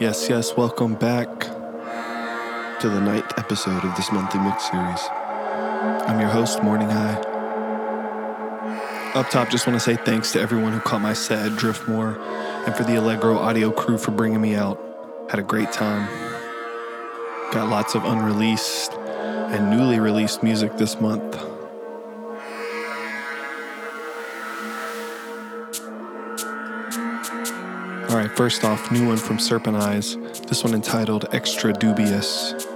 Yes, yes, welcome back to the ninth episode of this monthly mix series. I'm your host, Morning High. Up top, just want to say thanks to everyone who caught my set at Driftmore and for the Allegro audio crew for bringing me out. Had a great time. Got lots of unreleased and newly released music this month. First off, new one from Serpent Eyes. This one entitled Extra Dubious.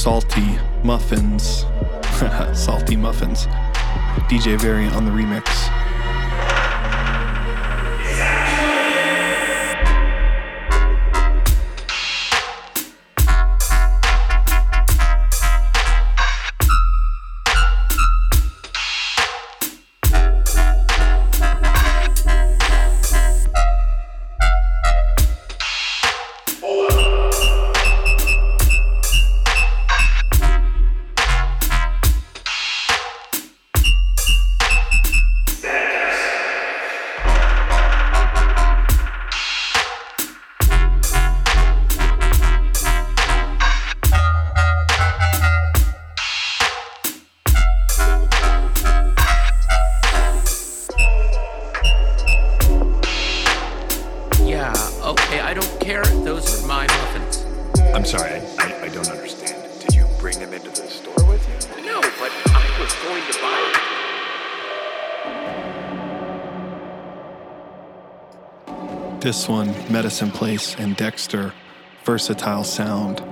Salty muffins. salty muffins. DJ Variant on the remix. This one, Medicine Place and D3XTR, Versatile Sound.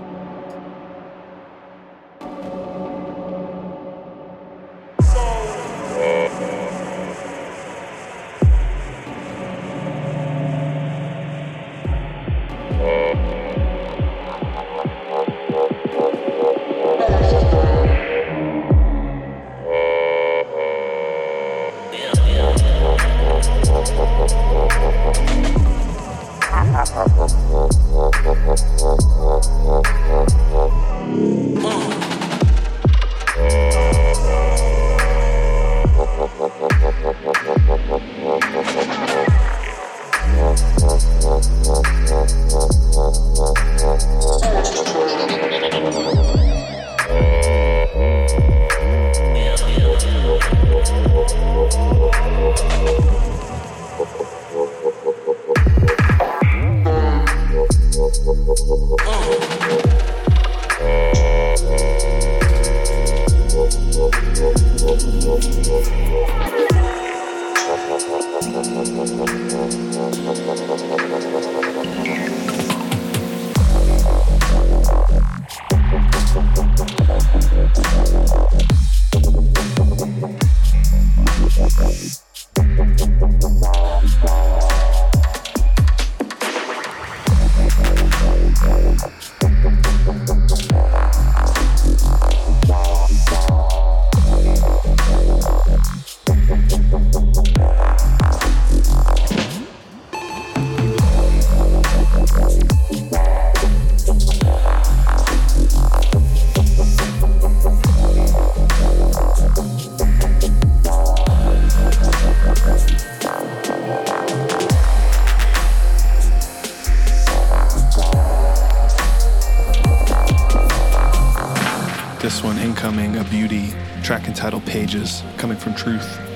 Entitled Pages, coming from Truth.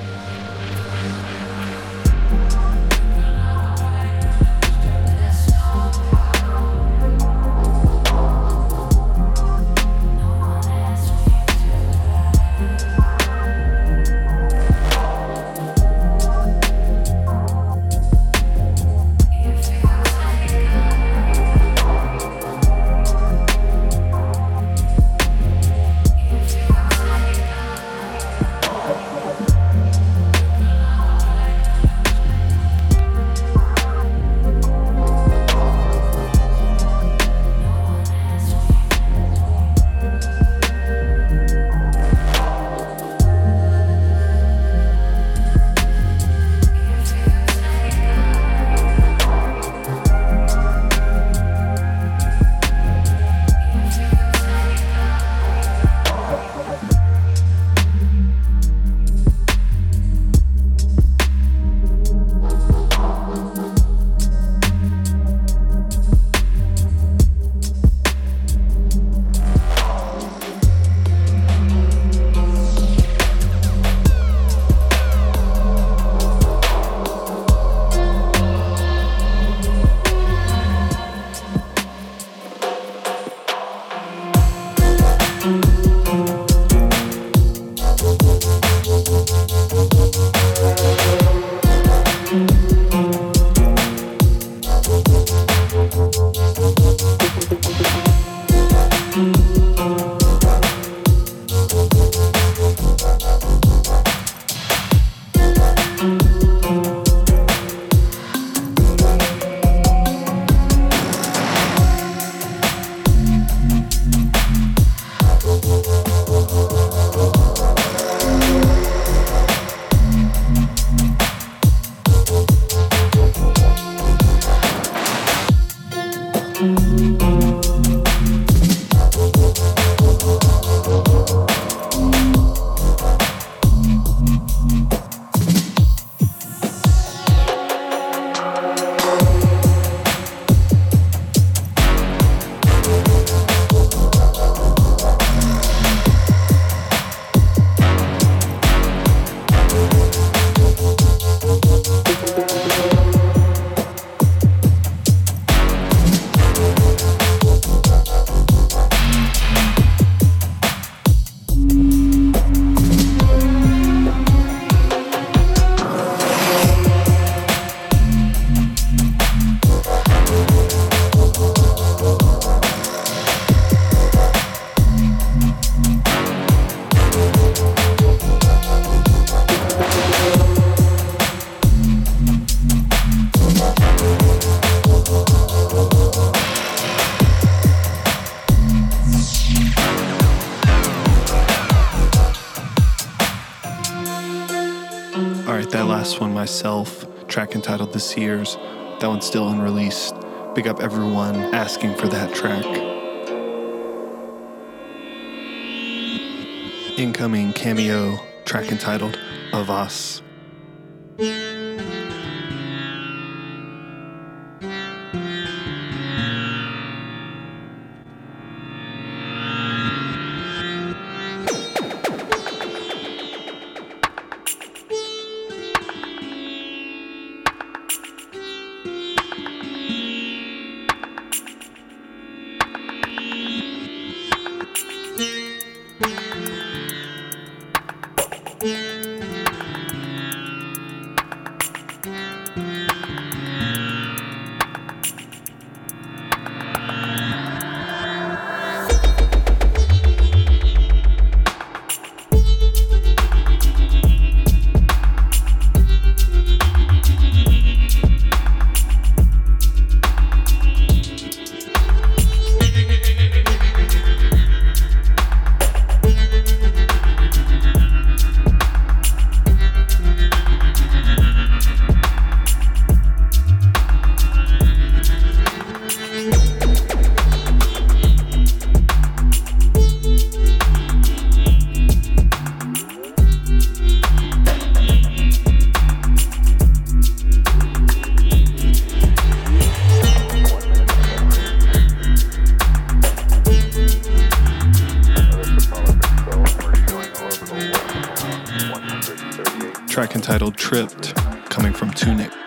The Seers. That one's still unreleased. Big up everyone asking for that track. Incoming Kami-O track entitled track entitled Tripped, coming from Tunic.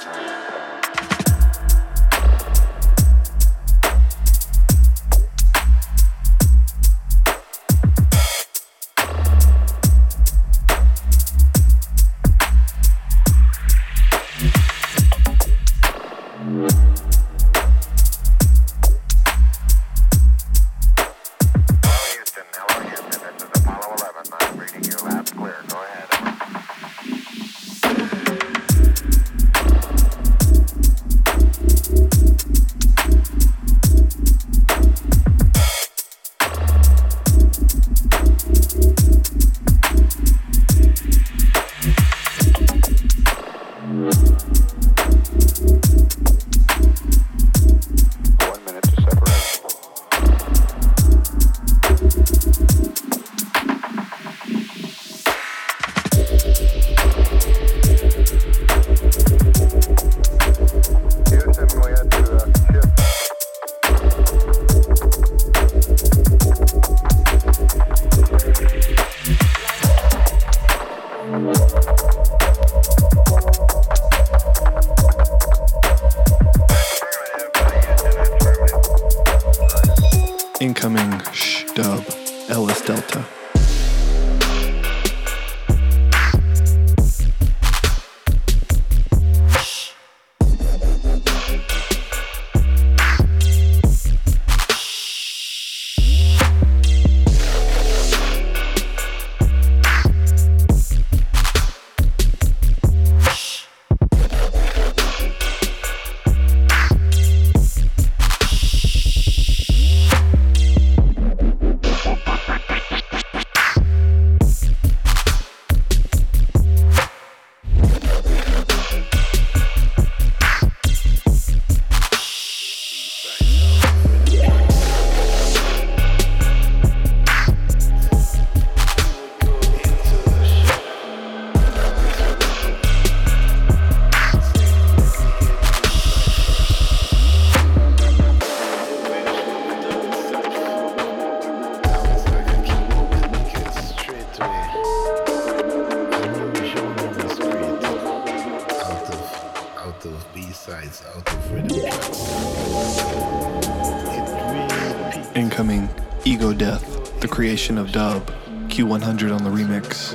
Of Dub, Q100 on the remix.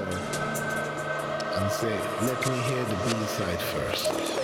And say, let me hear the B side first.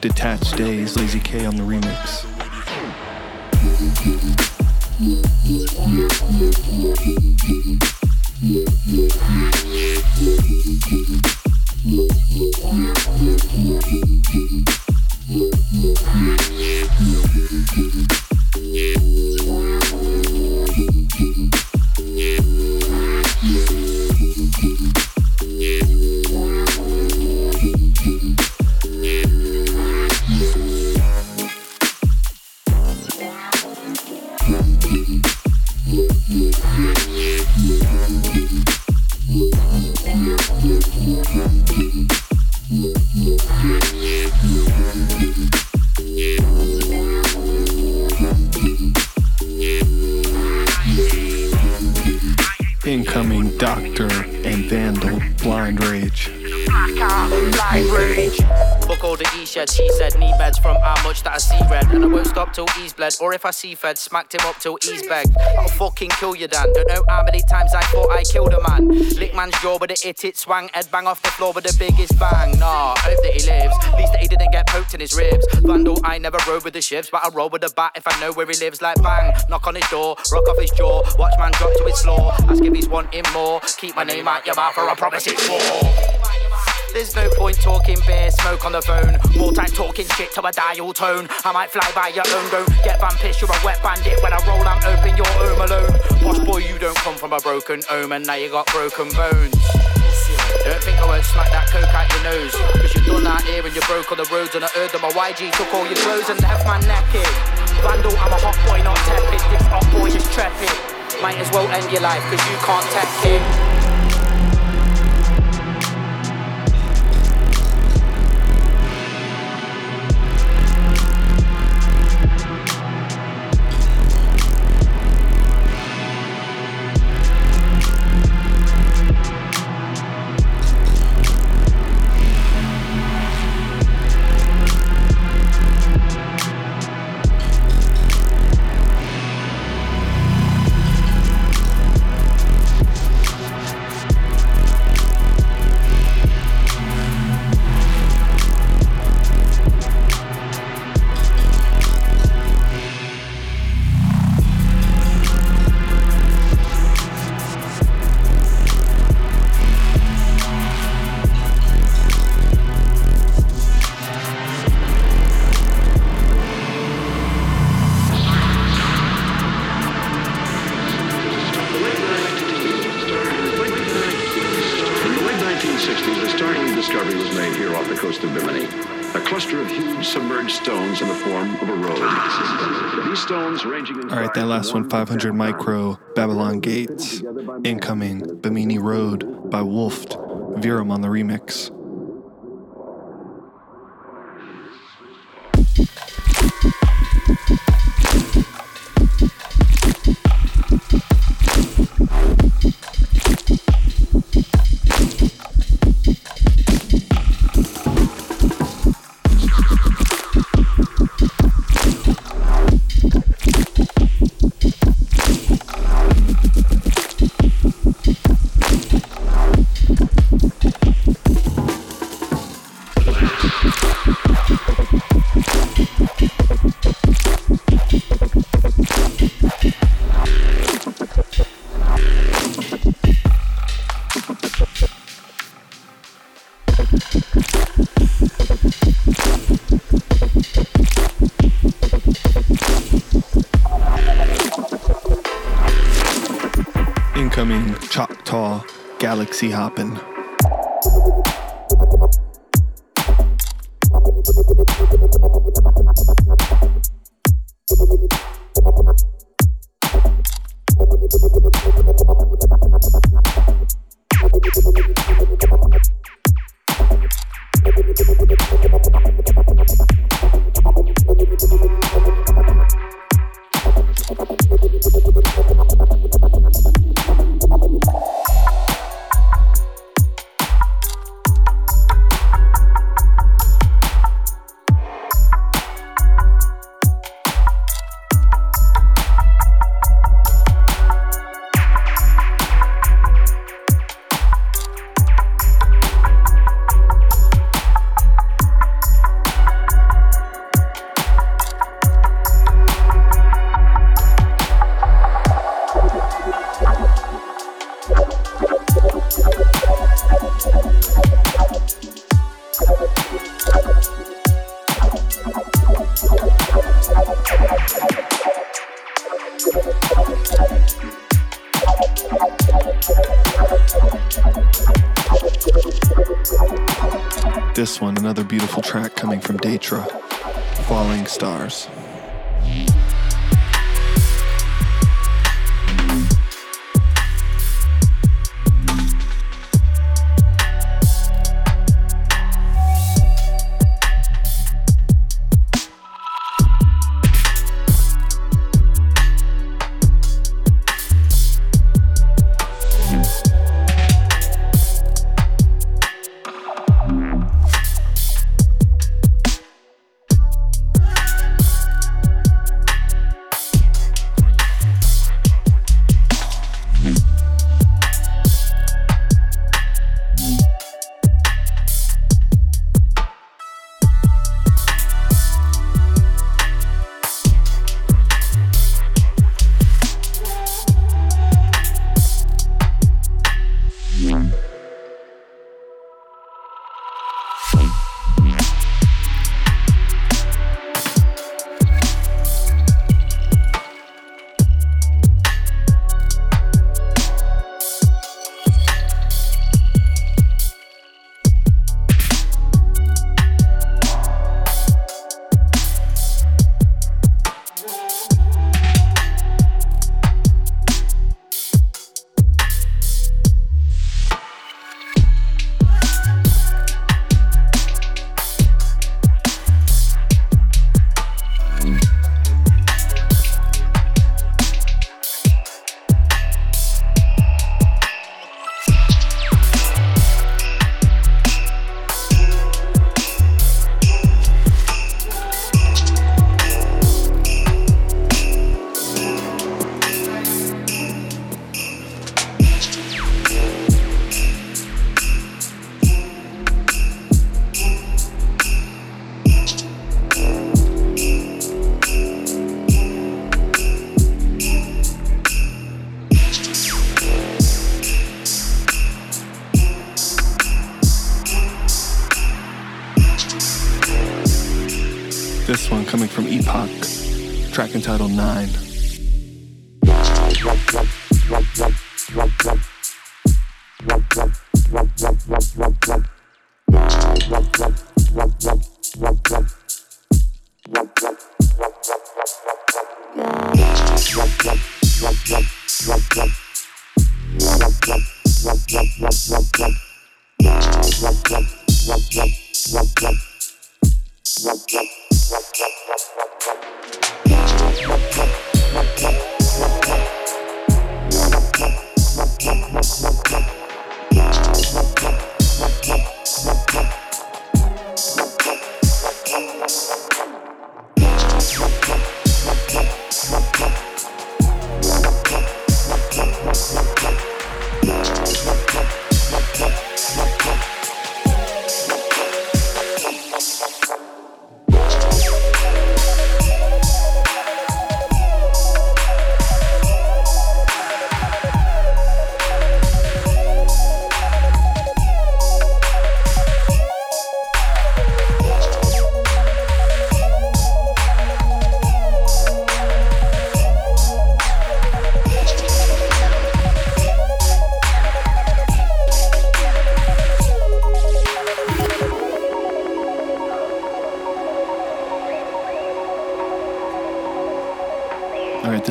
Detached Days, Lazy K on the remix. She said. Need meds from how much that I see red. And I won't stop till he's bled. Or if I see fed, smacked him up till he's begged. I'll fucking kill you, Dan. Don't know how many times I thought I killed a man. Lick man's jaw with a hit it, swang, head bang off the floor with the biggest bang. Nah, hope that he lives. At Least that he didn't get poked in his ribs. Vandull, I never rode with the ships, but I roll with a bat if I know where he lives. Like bang, knock on his door, rock off his jaw. Watch man drop to his floor. Ask if he's wanting more. Keep my name out your mouth or I promise it's war. There's no point talking beer, smoke on the phone. More time talking shit to a dial tone. I might fly by your own, don't get vampish, you're a wet bandit. When I roll, I'm open, you're home alone. Posh boy, you don't come from a broken home, and now you got broken bones. Don't think I won't smack that coke out your nose. Cause you done that here and you broke on the roads, and I heard that my YG took all your clothes and left my naked. Vandull, I'm a hot boy, not tepid. This hot boy is trepid. Might as well end your life, cause you can't take it. Discovery was made here off the coast of Bimini. A cluster of huge submerged stones in the form of a road. These stones ranging in All right, that last one, 500 micro, Babylon Gates. Incoming, Bimini Road by Wolfed. Verum on the remix. Galaxy this one, another beautiful track coming from Datra, Falling Stars. This one coming from Epochs, track entitled Nine.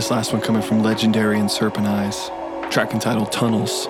Last one coming from Legend4ry and Serpent Eyes, track entitled Tunnels.